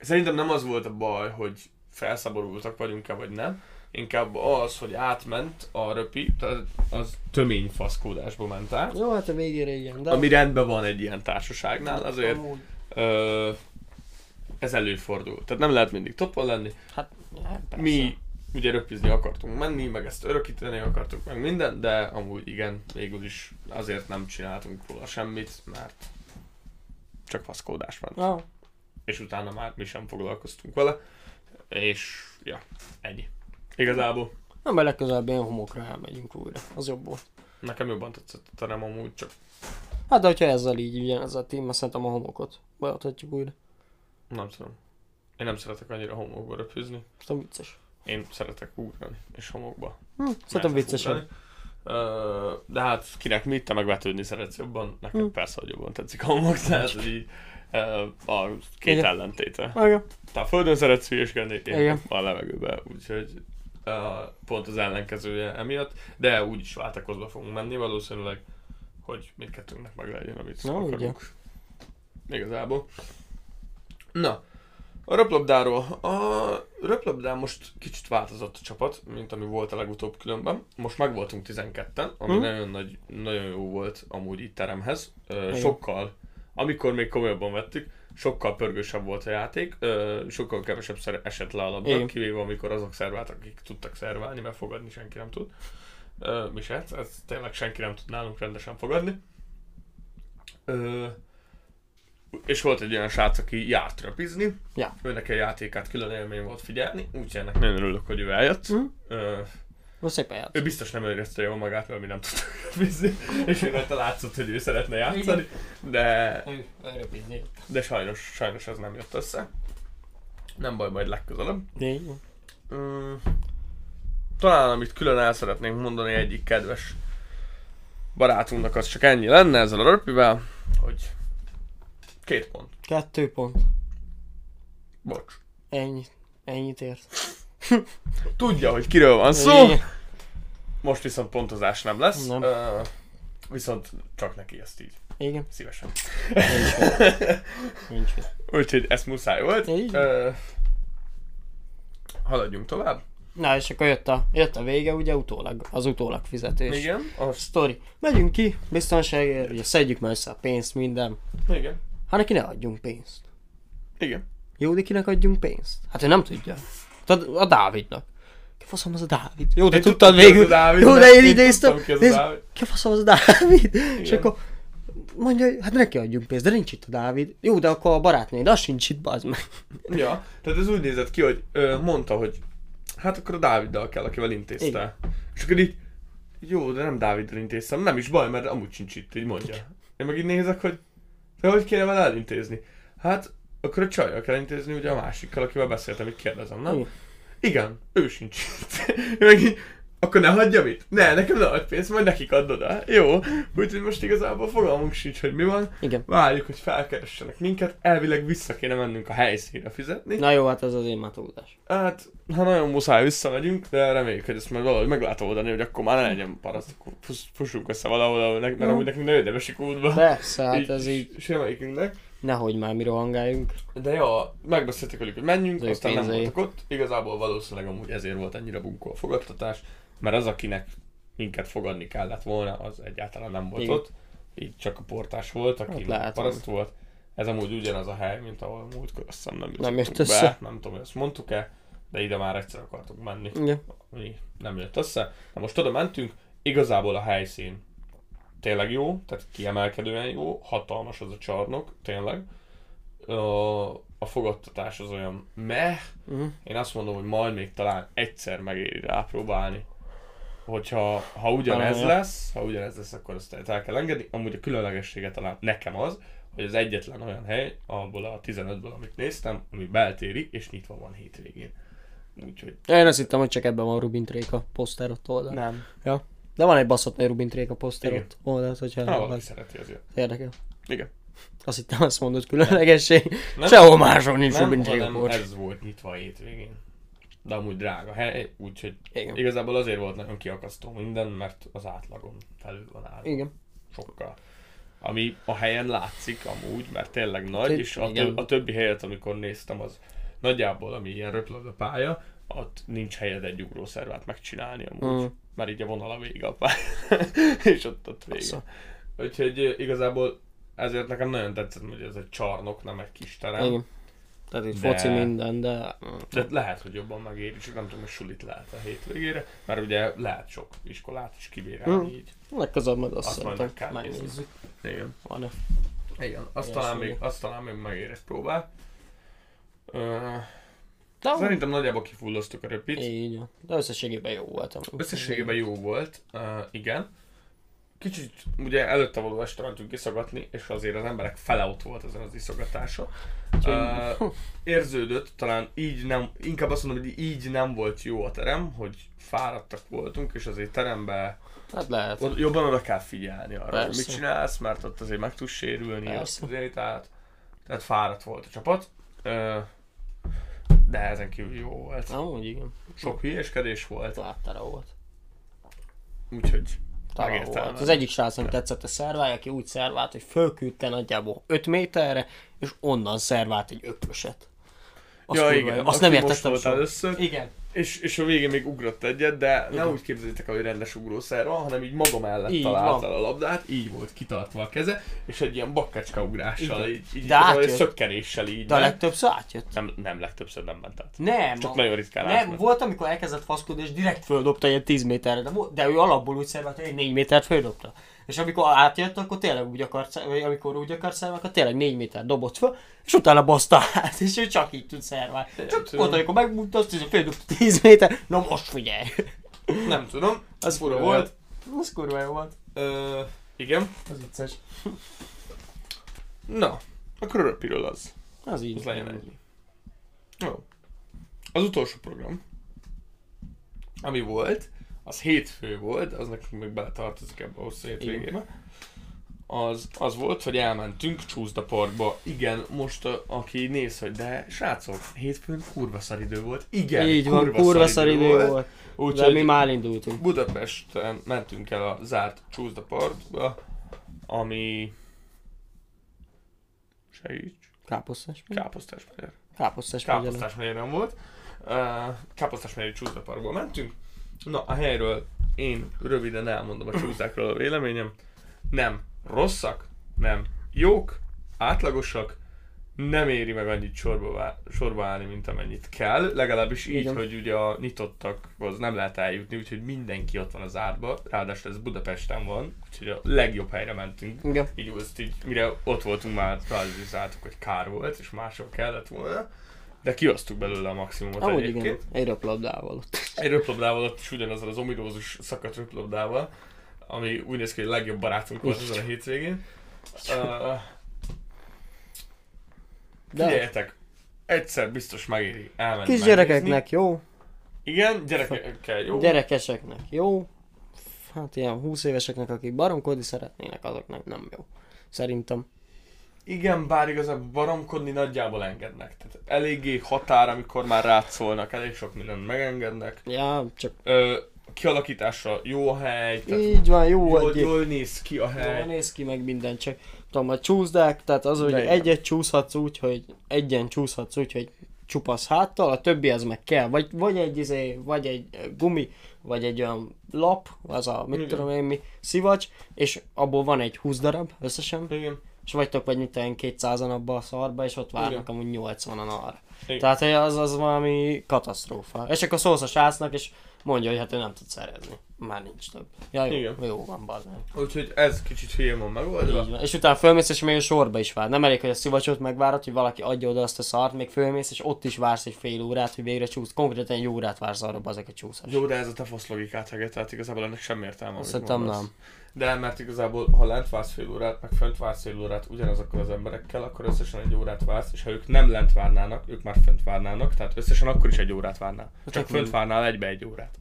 szerintem nem az volt a baj, hogy felszabadultak vagyunk-e vagy nem, inkább az, hogy átment a röpi, tehát az tömény faszkódásba ment át, Jó, hát a végére igen, de... ami rendben van egy ilyen társaságnál, azért Amúgy, Ö, ez előfordul. Tehát nem lehet mindig topon lenni. hát, ja, persze. Mi ugye röpizni akartunk menni, meg ezt örökíteni akartuk, meg minden, de amúgy igen, végül is azért nem csináltunk róla semmit, mert csak faszkódás ment. Ah, És utána már mi sem foglalkoztunk vele. És ja, ennyi. Igazából nem, mert legközelebb ilyen homokra elmegyünk újra. Az jobb volt. nekem jobban tetszett a terem amúgy, csak Hát de hogyha ezzel így ugyan ez a tím, azt szerintem a homokot beadhatjuk újra. nem tudom. Én nem szeretek annyira homokba röpizni. Szerintem vicces. Én szeretek ugrani, és homokba. Hm, szerintem vicces. De hát kinek mit, te meg vetődni szeretsz jobban, nekem Hm. persze, hogy jobban tetszik a homok, tehát így a két Igen. ellentéte. Igen. Te a földön szeretsz hülyeskedni, én Igen. a levegőbe, úgyhogy ö, pont az ellenkezője emiatt, de úgyis váltakozva fogunk menni valószínűleg, hogy mindkettőnknek meg legyen, amit Na, akarunk. Igazából. Na, a röplabdáról. A röplabdán most kicsit változott a csapat, mint ami volt a legutóbb különben. Most meg voltunk 12-en, ami Hm. nagyon, nagy, nagyon jó volt amúgy itt teremhez. Ö, sokkal, amikor még komolyabban vettük, sokkal pörgősebb volt a játék, ö, sokkal kevesebb szer esett le a Igen. kivéve amikor azok szerváltak, akik tudtak szerválni, mert fogadni senki nem tud. Ö, mi se, ez tényleg senki nem tud nálunk rendesen fogadni. Ö, és volt egy olyan srác, aki járt röpizni. Ja. Őnek a játékát külön élmény volt figyelni, úgyhogy ennek nagyon örülök, hogy ő eljött. Hm? Ö, Most szépen játsz. ő biztos nem érezte jól magát, mert mi nem tudtuk röpizni, és ő rajta látszott, hogy ő szeretne játszani, de, de sajnos, sajnos ez nem jött össze. Nem baj, majd legközelebb. Mm, talán amit külön el szeretnénk mondani egyik kedves barátunknak az csak ennyi lenne ezzel a röpivel, hogy két pont. Kettő pont. Bocs. Ennyi. Ennyit ért. Tudja, hogy kiről van szó. Most viszont pontozás nem lesz. Nem. Ö, viszont csak neki ezt így. Igen. Szívesen. Nincs. [laughs] Úgyhogy ez muszáj volt. Ö, haladjunk tovább. Na és akkor jött a, jött a vége, ugye utólag, az utólag fizetés. Igen. Az, Sztori. Megyünk ki, biztonságért, ugye szedjük már össze a pénzt, minden. igen. Hát neki ne adjunk pénzt. Igen. Jó, de kinek adjunk pénzt? Hát ő nem tudja. Tehát a Dávidnak. Ki faszom az a Dávid? Jó, de Én tudtad végül. a Dávid, Jó, de én idéztem. ki faszom az a Dávid? És Igen. akkor mondja, hogy hát neki adjunk pénzt, de nincs itt a Dávid. Jó, de akkor a barátnéd, az sincs itt, bazd meg. Ja, tehát ez úgy nézett ki, hogy ö, mondta, hogy hát akkor a Dáviddal kell, akivel intézte. Igen. És akkor így, jó, de nem Dáviddal intéztem, nem is baj, mert amúgy sincs itt, így mondja. Én meg így nézek, hogy de hogy kéne vele elintézni? Hát, akkor a csajjal kell intézni, ugye a másikkal, akivel beszéltem, így kérdezem, nem? Igen. Igen, ő sincs itt. Én [laughs] meg így, akkor ne hagyjam itt? Ne, nekem ne adj pénzt, majd nekik add oda. Jó, úgyhogy most igazából fogalmunk sincs, hogy mi van. Igen. Várjuk, hogy felkeressenek minket, elvileg vissza kéne mennünk a helyszínre fizetni. Na jó, hát ez az én már túlzás. Hát, ha nagyon muszáj visszamegyünk, de reméljük, hogy ezt majd valahogy meg lehet oldani, hogy akkor már ne legyen paraszt, akkor fuss- fussunk össze valahol, mert amúgy nekünk ne jöjjön esik útba. Persze, hát ez így, Semmelyikünknek. Nehogy már mi rohangáljunk. De ja, megbeszéltük velük, hogy menjünk, ő aztán nem pénzei. voltak ott. Igazából valószínűleg amúgy ezért volt ennyire bunkó a fogadtatás, mert az, akinek minket fogadni kellett volna, az egyáltalán nem volt Igen. ott. Így csak a portás volt, aki Hát paraszt volt. Ez amúgy ugyanaz a hely, mint ahol múltkor azt hiszem nem, Nem jött össze. Be. Nem tudom, hogy ezt mondtuk-e, de ide már egyszer akartunk menni. Igen. Nem jött össze. Na most oda mentünk, igazából a helyszín tényleg jó, tehát kiemelkedően jó, hatalmas az a csarnok, tényleg. A, a fogadtatás az olyan meh, Uh-huh. én azt mondom, hogy majd még talán egyszer megéri rápróbálni. Hogyha ha ugyanez lesz, ha ugyanez lesz, akkor azt el kell engedni. Amúgy a különlegessége talán nekem az, hogy az egyetlen olyan hely, abból a 15-ből, amit néztem, ami beltéri, és nyitva van hétvégén. Úgyhogy Én azt hittem, hogy csak ebben van Rubin Tréka poszter ott oldal. nem. Ja. De van egy baszott nagy Rubin Tréka poszter Igen. ott oldalt, hogyha Ha valaki szereti azért. érdekel. Igen. Azt hittem, azt mondod különlegesség. Nem? Sehol máshol nincs Nem, Rubin Tréka ez volt nyitva a hétvégén. De amúgy drága hely, úgyhogy igazából azért volt nagyon kiakasztó minden, mert az átlagon felül van állva. Igen. Sokkal. Ami a helyen látszik amúgy, mert tényleg nagy, Té- és a, igen. tö- a többi helyet, amikor néztem, az nagyjából, ami ilyen röplöd a pálya, ott nincs helyed egy ugrószervát megcsinálni amúgy. Mm. Mert így a vonal a vége a pálya. [laughs] és ott, ott vége. Persze. Úgyhogy igazából ezért nekem nagyon tetszett, hogy ez egy csarnok, nem egy kis terem. Igen. Tehát itt De- foci minden, de... De lehet, hogy jobban megéri, csak nem tudom, hogy sulit lehet a hétvégére, mert ugye lehet sok iskolát is kibérelni Hm. így. Legközelebb majd azt Azt meg szerintem megnézzük. Igen. Van-e? Igen, azt Igen, talán, még, azt talán még megér egy próbát. De szerintem nagyjából kifulloztuk a röpit. Így. De összességében jó volt. amúgy. Összességében jó volt, uh, igen. Kicsit ugye előtte való este mentünk iszogatni, és azért az emberek fele ott volt ezen az iszogatása. Uh, érződött, talán így nem, inkább azt mondom, hogy így nem volt jó a terem, hogy fáradtak voltunk, és azért terembe Hát lehet. Oda- jobban oda kell figyelni arra, hogy Persze. mit csinálsz, mert ott azért meg tudsz sérülni, azért, tehát, tehát fáradt volt a csapat. Ö, de ezen kívül jó volt. Amúgy igen. Sok hülyeskedés volt, Láttára volt. úgyhogy volt. Az egyik srácnak tetszett a szervály, aki úgy szervált, hogy fölküldte nagyjából 5 méterre, és onnan szervált egy öklöset. Azt, ja, igen, azt nem most értettem volt soha. először, Igen. És, és a végén még ugrott egyet, de nem Igen. úgy képzeljétek el, hogy rendes ugrószer van, hanem így maga mellett Így találta van. a labdát, így volt kitartva a keze, és egy ilyen bakkecska ugrással, Igen. így, így De szökkenéssel így. De ment. legtöbbször átjött. nem, nem legtöbbször nem ment át. Nem, Csak a- nagyon ritkán nem, átment. volt, amikor elkezdett faszkodni, és direkt földobta ilyen 10 méterre, de, de ő alapból úgy szervált, hogy egy 4 métert földobta. És amikor átjött, akkor tényleg úgy akart, vagy amikor úgy akart szerválni, akkor tényleg 4 méter dobott föl, és utána baszta át, és ő csak így tud szerválni. Csak tudom. ott, amikor azt hiszem, földobta 10 méter, na most figyelj! Nem tudom, Az fura fura volt. Az kurva jó volt. Ö, igen. Az vicces. Na, akkor röpiről az. Az így. Az legyen ennyi. Jó. Az utolsó program, ami volt, az hétfő volt, az nekünk még beletartozik ebbe a hosszú hétvégébe. Az, az volt, hogy elmentünk Csúszda Parkba. Igen, most aki néz, hogy de srácok, hétfőn kurva szaridő volt. Igen, Így van, kurva szar idő volt. volt. Úgyhogy mi már indultunk. Budapesten mentünk el a zárt Csúszda Parkba, ami... Segíts. Káposztás. Káposztás megyer. Káposztás megyer. Káposztás megyer nem volt. Uh, Káposztás Csúszda Parkba mentünk. Na, a helyről én röviden elmondom a csúszdákról a véleményem. Nem rosszak, nem jók, átlagosak, nem éri meg annyit sorba, vá- sorba állni, mint amennyit kell. Legalábbis így, Igen. hogy ugye a nyitottakhoz nem lehet eljutni, úgyhogy mindenki ott van az árba. Ráadásul ez Budapesten van, úgyhogy a legjobb helyre mentünk. Igen. Így azt így, mire ott voltunk már realizáltuk, hogy kár volt, és máshol kellett volna. De kihoztuk belőle a maximumot Amúgy egyébként. igen, egy röplabdával ott. Egy röplabdával ott is ugyanazzal az ominózus szakadt röplabdával, ami úgy néz ki, hogy a legjobb barátunk volt ezen a hétvégén. Uh, figyeljetek, egyszer biztos megéri elmenni kisgyerekeknek jó, Igen, gyerekekkel jó. gyerekeseknek jó, hát ilyen 20 éveseknek, akik baromkodni szeretnének, azoknak nem jó. Szerintem. Igen, bár igazából baromkodni nagyjából engednek. Tehát eléggé határ, amikor már rátszolnak, elég sok mindent megengednek. Ja, csak Ö, kialakításra jó a hely, tehát így van, jó jól, egy jól néz ki a hely. Jól néz ki meg minden, csak tudom, a csúszdák, tehát az, hogy De egyet csúszhatsz úgy, hogy egyen csúszhatsz úgy, hogy csupasz háttal, a többi az meg kell, vagy, vagy egy izé, vagy egy gumi, vagy egy olyan lap, az a, mit Igen. tudom én mi, szivacs, és abból van egy 20 darab összesen, Igen. És vagytok vagy mit olyan 200-an abba a szarba, és ott várnak Igen. amúgy 80-an arra. Igen. Tehát hogy az, az valami katasztrófa. És akkor szólsz a srácnak, és mondja, hogy hát ő nem tud szerezni. Már nincs több. Ja, jó, Igen. jó van, bazd meg. Úgyhogy ez kicsit hülyén van megoldva. Így van. És utána fölmész, és még a sorba is vár. Nem elég, hogy a szivacsot megvárod, hogy valaki adja oda azt a szart, még fölmész, és ott is vársz egy fél órát, hogy végre csúsz. Konkrétan egy órát vársz arra, azok a csúszás. Jó, de ez a te fasz logikát heget, tehát igazából ennek semmi értelme. Szerintem nem. De mert igazából, ha lent vársz fél órát, meg fönt vársz fél órát ugyanazokkal az emberekkel, akkor összesen egy órát vársz, és ha ők nem lent várnának, ők már fönt várnának, tehát összesen akkor is egy órát várnál. Csak fönt várnál egybe egy órát.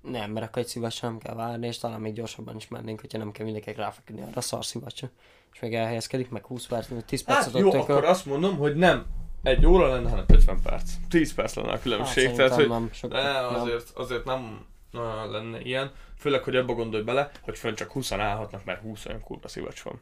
Nem, mert akkor egy szivacsra nem kell várni, és talán még gyorsabban is mennénk, hogyha nem kell mindenkinek ráfeküdni arra a szar szivacsra. És még elhelyezkedik, meg 20 perc, vagy 10 percet Hát jó, tököl. akkor azt mondom, hogy nem egy óra lenne, hanem 50 perc. 10 perc lenne a Hát, különbség, szerintem tehát hogy nem sok. de nem. azért, azért nem uh, lenne ilyen. Főleg, hogy abba gondolj bele, hogy fönn csak 20 állhatnak, mert 20 olyan kurva szivacs van.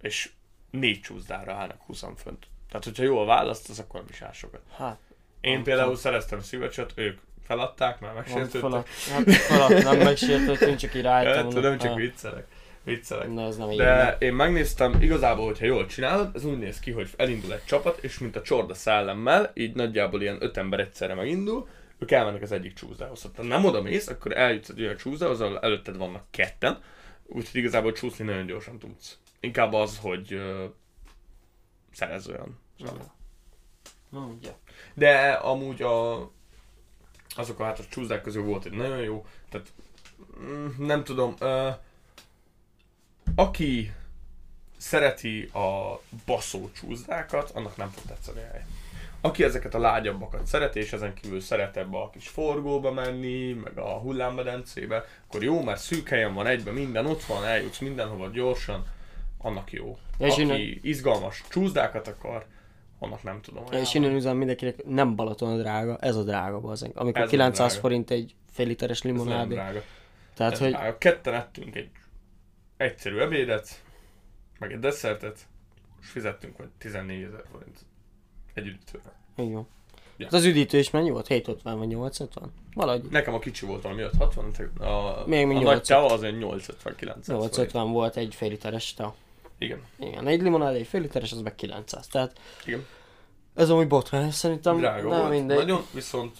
És négy csúszdára állnak 20 fönt. Tehát, hogyha jól választasz, akkor nem is áll sokat. Hát, Én például szereztem szivacsot, ők feladták, már megsértődtek. [laughs] faladt, hát faladt, nem megsértődtünk, csak így rájöttem. Mondom, tudom, csak hát, viccelek. Viccelek. De ez nem így. De én megnéztem, igazából, hogyha jól csinálod, ez úgy néz ki, hogy elindul egy csapat, és mint a csorda szellemmel, így nagyjából ilyen öt ember egyszerre megindul, ők elmennek az egyik csúszdához. Ha nem oda mész, akkor eljutsz egy olyan csúszdához, ahol előtted vannak ketten, úgyhogy igazából csúszni nagyon gyorsan tudsz. Inkább az, hogy ö, szerez olyan. Nem, ugye. De amúgy a, azok a hát a csúzdák közül volt egy nagyon jó, tehát mm, nem tudom, ö, aki szereti a baszó csúzdákat, annak nem fog tetszeni hely. Aki ezeket a lágyabbakat szereti, és ezen kívül szeret ebbe a kis forgóba menni, meg a hullámmedencébe, akkor jó, mert szűk helyen van egyben, minden ott van, eljutsz mindenhova gyorsan, annak jó. És Aki innen- izgalmas csúzdákat akar, annak nem tudom. És ajánlani. innen üzenem mindenkinek, nem Balaton a drága, ez a drága bazen. Amikor Ez a 900 drága. forint egy fél literes Ez limonádé. drága. Tehát, Ez hogy drága. Ketten ettünk egy egyszerű ebédet, meg egy desszertet, és fizettünk vagy 14 ezer forint egy üdítőre. van. Ja. Hát az üdítő is mennyi volt? 750 vagy 850? Valahogy Nekem a kicsi volt valami 560, a, Még mi a nagy 850. tava az egy 850 900 forint. 850 volt egy fél literes te. Igen, Igen, egy limonádé, egy fél literes, az meg 900. Tehát igen. ez amúgy botrány, szerintem Drága nem volt. mindegy. Nagyon, viszont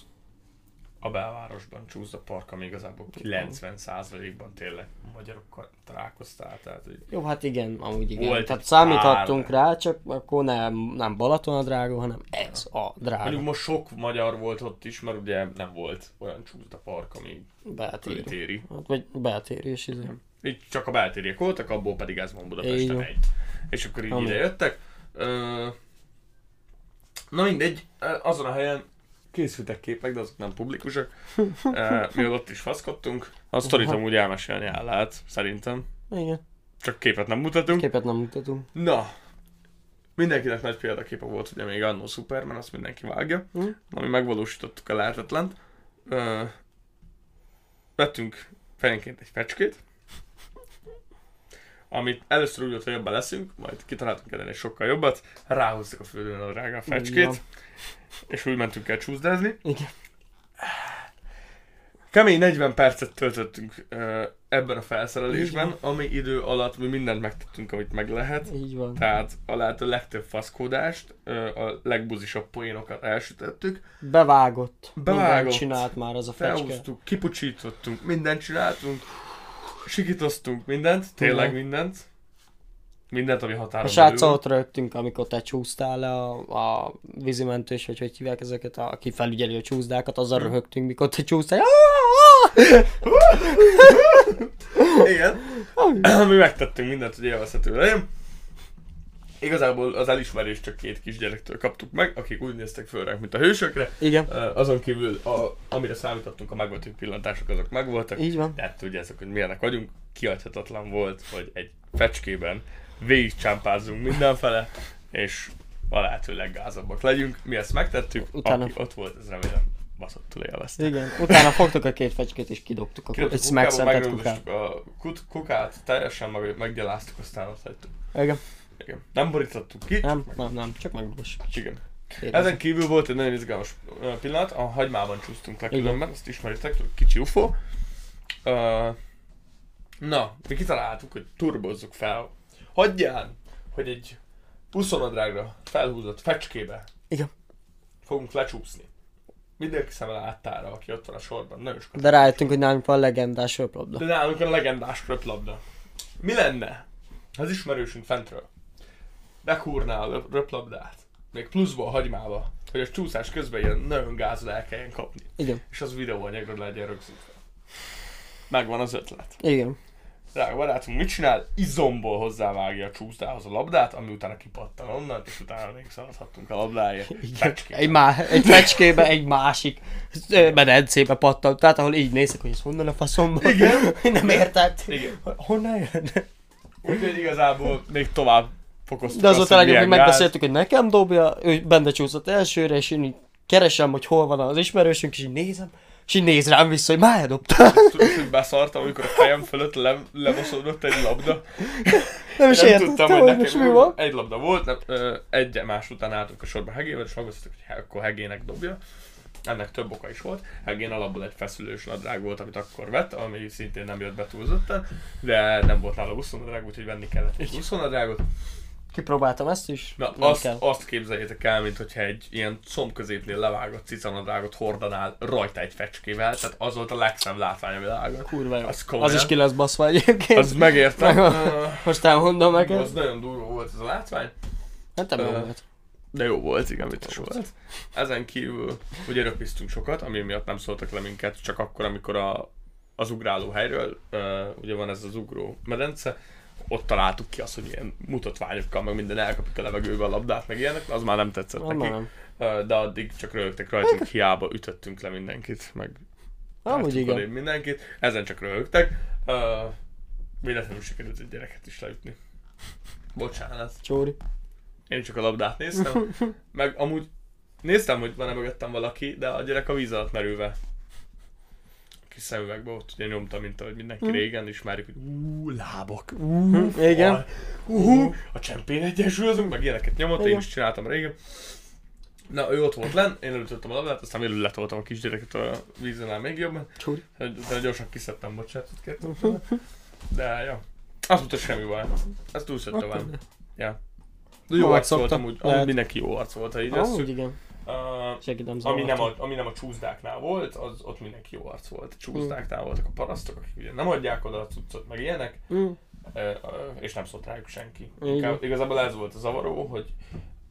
a belvárosban Csúszda Park, ami igazából 90%-ban tényleg magyarokkal találkoztál, tehát hogy Jó, hát igen, amúgy igen. Volt Tehát számíthattunk pár. rá, csak akkor nem, nem Balaton a drága, hanem ez a drága. Mondjuk most sok magyar volt ott is, mert ugye nem volt olyan Csúszda Park, ami. Hát, vagy beltérés, izé. Így csak a beltériek voltak, abból pedig ez van Budapesten egy. És akkor így Ami. ide jöttek. Ö, na mindegy, azon a helyen készültek képek, de azok nem publikusak. [laughs] Mi ott is faszkodtunk. A sztorit amúgy elmesélni el lehet, szerintem. Igen. Csak képet nem mutatunk. Képet nem mutatunk. Na, mindenkinek nagy példaképe volt, ugye még annó Superman, azt mindenki vágja. Hm? Ami megvalósítottuk a lehetetlent. Ö, vettünk fejenként egy fecskét, amit először úgy volt, hogy jobban leszünk, majd kitaláltunk ennél egy sokkal jobbat, ráhúztuk a földön a drága fecskét, és úgy mentünk el csúszdázni. Igen. Kemény 40 percet töltöttünk ebben a felszerelésben, ami idő alatt mi mindent megtettünk, amit meg lehet. Így van. Tehát a lehető legtöbb faszkódást, ö, a legbuzisabb poénokat elsütöttük, Bevágott. Bevágott. Mindent csinált már az a fecske. felhúztuk, kipucsítottunk, mindent csináltunk, sikítoztunk mindent, tényleg Igen. mindent. Mindent, ami A határon sráccal ott rögtünk, amikor te csúsztál le a, a vízimentős, vagy hogy hívják ezeket, a, aki felügyeli a csúszdákat, azzal Hm. röhögtünk, mikor te csúsztál. [laughs] [laughs] Igen. [clears throat] Mi megtettünk mindent, hogy élvezhető legyen. Igazából az elismerést csak két kisgyerektől kaptuk meg, akik úgy néztek föl ránk, mint a hősökre. Igen, Azon kívül, a, amire számítottunk, a megvető pillantások, azok megvoltak. így van. De hát tudjátok, hogy milyenek vagyunk. Kiadhatatlan volt, hogy egy fecskében végigcsámpázzunk mindenfele, és a lehető leggázabbak legyünk. Mi ezt megtettük, Utána- aki ott volt, ez remélem baszottul élvezte. Igen. Utána fogtuk a két fecskét és kidobtuk a Kidobtuk kukába, megszentett kukát. a kut- kukát, teljesen meg, meggyaláztuk, aztán ott hagytuk. Igen. Igen. Nem borítottuk ki. Nem, nem, nem, csak megdobosjuk. Igen. Ezen kívül volt egy nagyon izgalmas pillanat, a hagymában csúsztunk le Igen. különben, ezt ismeritek, kicsi UFO. Uh, na, mi kitaláltuk, hogy turbozzuk fel. Hagyján, hogy egy buszonadrágra felhúzott fecskébe Igen. fogunk lecsúszni. Mindenki szeme láttára, aki ott van a sorban, nagyon sokat. De rájöttünk, hogy nálunk van legendás röplabda. De nálunk a legendás röplabda. Mi lenne, ha az ismerősünk fentről bekúrná a röplabdát, még pluszba a hagymába, hogy a csúszás közben ilyen nagyon gázol el kelljen kapni, Igen. és az videóanyagra legyen rögzítve. Megvan az ötlet. Igen. Drága barátunk mit csinál? Izomból hozzávágja a csúszdához a labdát, ami utána kipattan onnan, és utána még szaladhattunk a labdáért. Egy, má- egy fecskébe egy másik medencébe pattant, tehát ahol így nézek, hogy ez honnan a faszomban. Igen. [laughs] Nem érted? Igen. Honnan jön? Úgyhogy igazából még tovább fokoztuk De az volt a legjobb, hogy megbeszéltük, hogy nekem dobja, ő benne csúszott elsőre, és én így keresem, hogy hol van az ismerősünk, és így nézem, és így néz rám vissza, hogy már dobta. Tudod, hogy beszartam, amikor a fejem fölött le, lemoszódott egy labda. Nem is nem értettem, tudtam, hogy nekem mi van. egy labda volt, nem, egy más után álltunk a sorba Hegével, és megbeszéltük, hogy akkor Hegének dobja. Ennek több oka is volt. Hegén alapból egy feszülős nadrág volt, amit akkor vett, ami szintén nem jött be túlzottan, de nem volt nála buszonadrág, úgyhogy venni kellett egy buszonadrágot. Kipróbáltam ezt is. Na, azt, kell. azt képzeljétek el, mint hogyha egy ilyen comb középnél levágott cicanadrágot hordanál rajta egy fecskével, tehát az volt a legszebb látvány a világon. Kurva jó. Az Az, komolyan. is ki lesz baszva egyébként. Az megértem. Meg- Most elmondom neked. az nagyon durva volt ez a látvány. Hát nem volt. De jó volt, igen, vicces volt. Ezen kívül ugye röpiztünk sokat, ami miatt nem szóltak le minket, csak akkor, amikor a, az ugráló helyről, uh, ugye van ez az ugró medence, ott találtuk ki azt, hogy ilyen mutatványokkal, meg minden elkapjuk a levegőbe a labdát, meg ilyenek, az már nem tetszett Nem, neki. nem. De addig csak röhögtek rajtunk, hiába ütöttünk le mindenkit, meg Amúgy igen. mindenkit, ezen csak röhögtek. Uh, véletlenül sikerült egy gyereket is leütni. Bocsánat. Csóri. Én csak a labdát néztem, [laughs] meg amúgy néztem, hogy van-e mögöttem valaki, de a gyerek a víz alatt merülve. Kis szemüvegbe ott ugye nyomta, mint ahogy mindenki Hm. régen, ismerjük, hogy ú, lábak, ú, Igen. fal, ú, a csempén egyesülözünk, meg ilyeneket nyomott, én Igen. is csináltam régen. Na, ő ott volt lenn, én elütöttem a labdát, aztán végül letoltam a kisgyereket a vízenál még jobban. Csóri. De gyorsan kiszedtem, bocsánatot kértem. De ja. Azt mondta, semmi baj. Ez túlszött tovább. Ja. De jó arc volt, szoktam. amúgy, Lehet. mindenki jó arc volt, ha így vesszük. igen. Uh, ami, nem a, ami nem a csúszdáknál volt, az ott mindenki jó arc volt. A csúszdáknál voltak a parasztok, akik ugye nem adják oda a cuccot, meg ilyenek, Mm. és nem szólt rájuk senki. Inkább, igazából ez volt a zavaró, hogy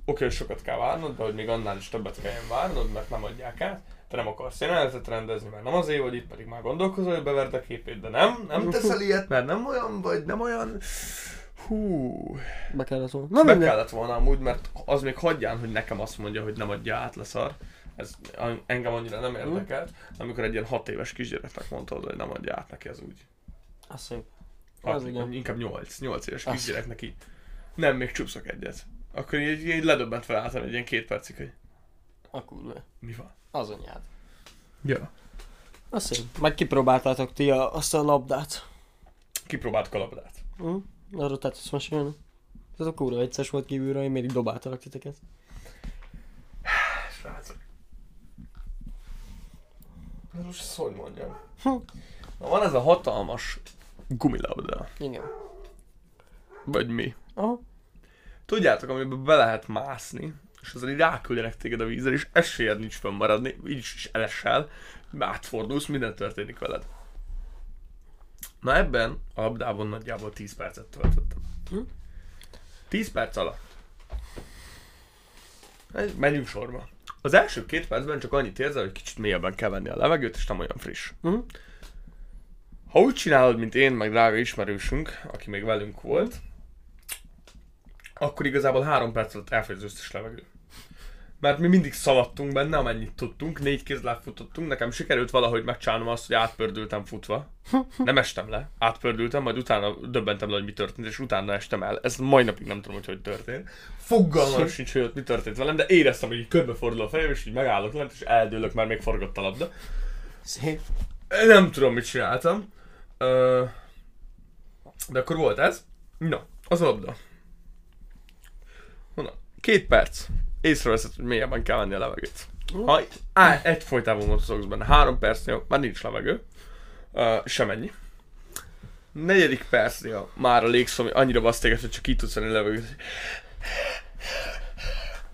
oké, hogy sokat kell várnod, de hogy még annál is többet kelljen várnod, mert nem adják át. Te nem akarsz jelenetet rendezni, mert nem azért vagy itt, pedig már gondolkozol, hogy beverd a képét, de nem, nem teszel ilyet, mert nem olyan vagy, nem olyan... Hú, Be kellett volna. Na, be minden. kellett volna amúgy, mert az még hagyján, hogy nekem azt mondja, hogy nem adja át leszar. ez engem annyira nem érdekelt, amikor egy ilyen hat éves kisgyereknek mondtad, hogy nem adja át neki, az úgy. Az szép. Az igen. Inkább 8, 8 éves Az. kisgyereknek így. Nem, még csúszok egyet. Akkor így, így ledöbbentve álltam egy ilyen két percig, hogy A kurva. mi van. Az anyád. Ja. Az szép. Meg kipróbáltátok ti a, azt a labdát. Kipróbáltuk a labdát. Hm? Arról te tudsz mesélni? Ez a kurva vicces volt kívülről, én mindig dobáltalak titeket. Srácok. Ez most ezt hogy mondjam? Hm. Na, van ez a hatalmas gumilabda. Igen. Vagy mi? Aha. Tudjátok, amiben be lehet mászni, és azért ráküldenek téged a vízre, és esélyed nincs fönnmaradni, így is elesel, átfordulsz, minden történik veled. Na ebben a labdában nagyjából 10 percet töltöttem. Hm? 10 perc alatt. Menjünk sorba. Az első két percben csak annyit érzel, hogy kicsit mélyebben kell venni a levegőt, és nem olyan friss. Hm? Ha úgy csinálod, mint én, meg drága ismerősünk, aki még velünk volt, akkor igazából három perc alatt elfogy az összes levegő. Mert mi mindig szaladtunk benne, amennyit tudtunk, négy kézláb futottunk, nekem sikerült valahogy megcsinálnom azt, hogy átpördültem futva. Nem estem le, átpördültem, majd utána döbbentem le, hogy mi történt, és utána estem el. Ez mai napig nem tudom, hogy hogy történt. Fogalmam [laughs] sincs, hogy ott mi történt velem, de éreztem, hogy így körbefordul a fejem, és így megállok lent, és eldőlök, mert még forgott a labda. Szép. Nem tudom, mit csináltam. De akkor volt ez. Na, az a labda. Na, két perc. Észreveszed, hogy mélyebben kell venni a levegőt. Ha á, egyfolytában mozogsz benne, három percnél már nincs levegő. Ö, semennyi. Negyedik percnél már a légszom annyira basz téged, hogy csak így tudsz venni a levegőt.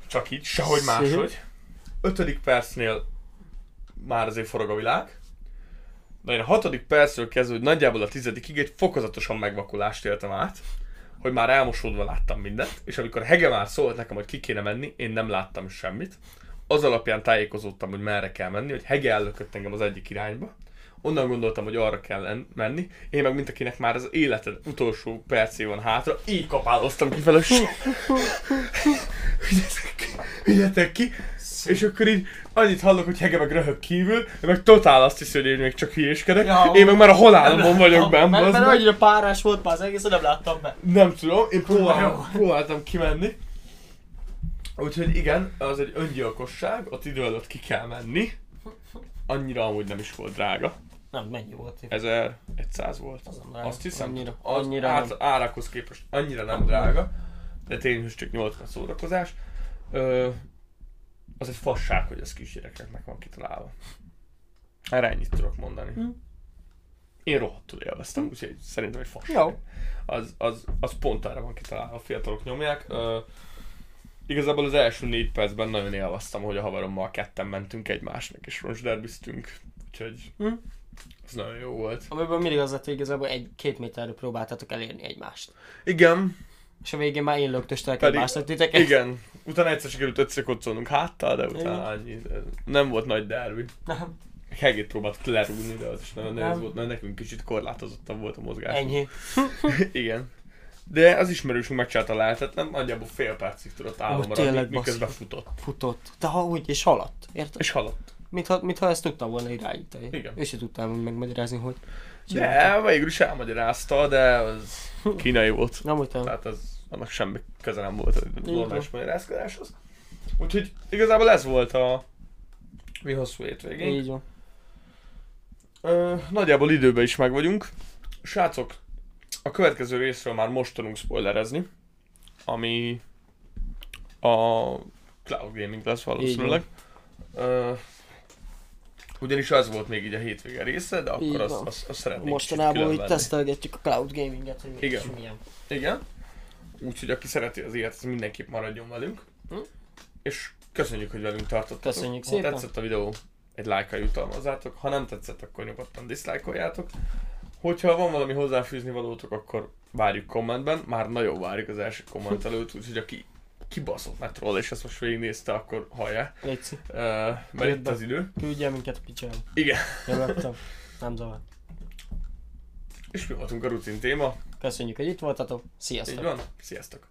Csak így, sehogy máshogy. Ötödik percnél már azért forog a világ. De én a hatodik percről kezdve, hogy nagyjából a tizedikig egy fokozatosan megvakulást éltem át, hogy már elmosódva láttam mindent, és amikor Hege már szólt nekem, hogy ki kéne menni, én nem láttam semmit. Az alapján tájékozódtam, hogy merre kell menni, hogy Hege ellökött engem az egyik irányba. Onnan gondoltam, hogy arra kell en- menni. Én meg, mint akinek már az életed utolsó percé van hátra, így kapáloztam kifelé. Ki, vigyetek ki. És akkor így annyit hallok, hogy Hege meg röhög kívül, ő meg totál azt hiszi, hogy én még csak hülyéskedek. Ja, én meg már a halálomban vagyok benn, Mert, mert annyira párás volt már az egész, nem láttam be. Nem tudom, én próbáltam, próbáltam kimenni. Úgyhogy igen, az egy öngyilkosság, ott idő alatt ki kell menni. Annyira amúgy nem is volt drága. Nem, mennyi volt itt? 1100 volt. Az nem drága. Azt hiszem, Annyira, az annyira át, nem. árakhoz képest annyira nem drága, de tényleg csak 80 szórakozás. Ö, az egy fasság, hogy ez kisgyerekeknek van kitalálva. Erre ennyit tudok mondani. Hm. Én rohadtul élveztem, úgyhogy szerintem egy fasság. Jó. Az, az, az pont erre van kitalálva, a fiatalok nyomják. Ö, igazából az első négy percben nagyon élveztem, hogy a haverommal ketten mentünk egymásnak, és roncsderbiztünk, úgyhogy Hm. ez nagyon jó volt. Amiből mindig az lett, hogy igazából egy-két méterre próbáltátok elérni egymást. Igen, És a végén már én lögtöstelek Pedig- egymásnak titeket. Igen, utána egyszer sikerült ötször kocsolnunk háttal, de utána annyi. Nem volt nagy derbi. Nem, Hegét próbált lerúgni, de az is nagyon nehéz Nem. volt, mert nekünk kicsit korlátozottabb volt a mozgás. ennyi. [laughs] Igen. De az ismerősünk megcsinálta a lehetetlen, nagyjából fél percig tudott állva maradni, miközben basszus. futott. Futott. De ha úgy, és haladt. Érted? És halott. Mintha, mintha ezt tudtam volna irányítani. Igen. És sem tudtam megmagyarázni, hogy... De végül is elmagyarázta, de az kínai volt. Nem úgy. Tehát az, annak semmi köze nem volt a Így normális magyarázkodáshoz. Úgyhogy igazából ez volt a mi hosszú hétvégén. Így van. Ö, nagyjából időben is meg vagyunk. Srácok, a következő részről már most tudunk spoilerezni, ami a Cloud Gaming lesz valószínűleg. Ö, ugyanis az volt még így a hétvége része, de Így akkor azt, azt, azt úgy külön venni. tesztelgetjük a cloud gaminget, hogy Igen. milyen. Igen. Úgyhogy aki szereti az ilyet, az mindenképp maradjon velünk. Hm? És köszönjük, hogy velünk tartottatok. Köszönjük ha szépen. tetszett a videó, egy lájkkal jutalmazzátok. Ha nem tetszett, akkor nyugodtan diszlájkoljátok. Hogyha van valami hozzáfűzni valótok, akkor várjuk kommentben. Már nagyon várjuk az első komment előtt, úgyhogy aki kibaszott metról, és ezt most végignézte, akkor hallja. Léci, Uh, mert itt az idő. küldje minket a picsába. Igen. Nyugodtan. Nem zavar. És mi voltunk a rutin téma. Köszönjük, hogy itt voltatok. Sziasztok! Így van. Sziasztok.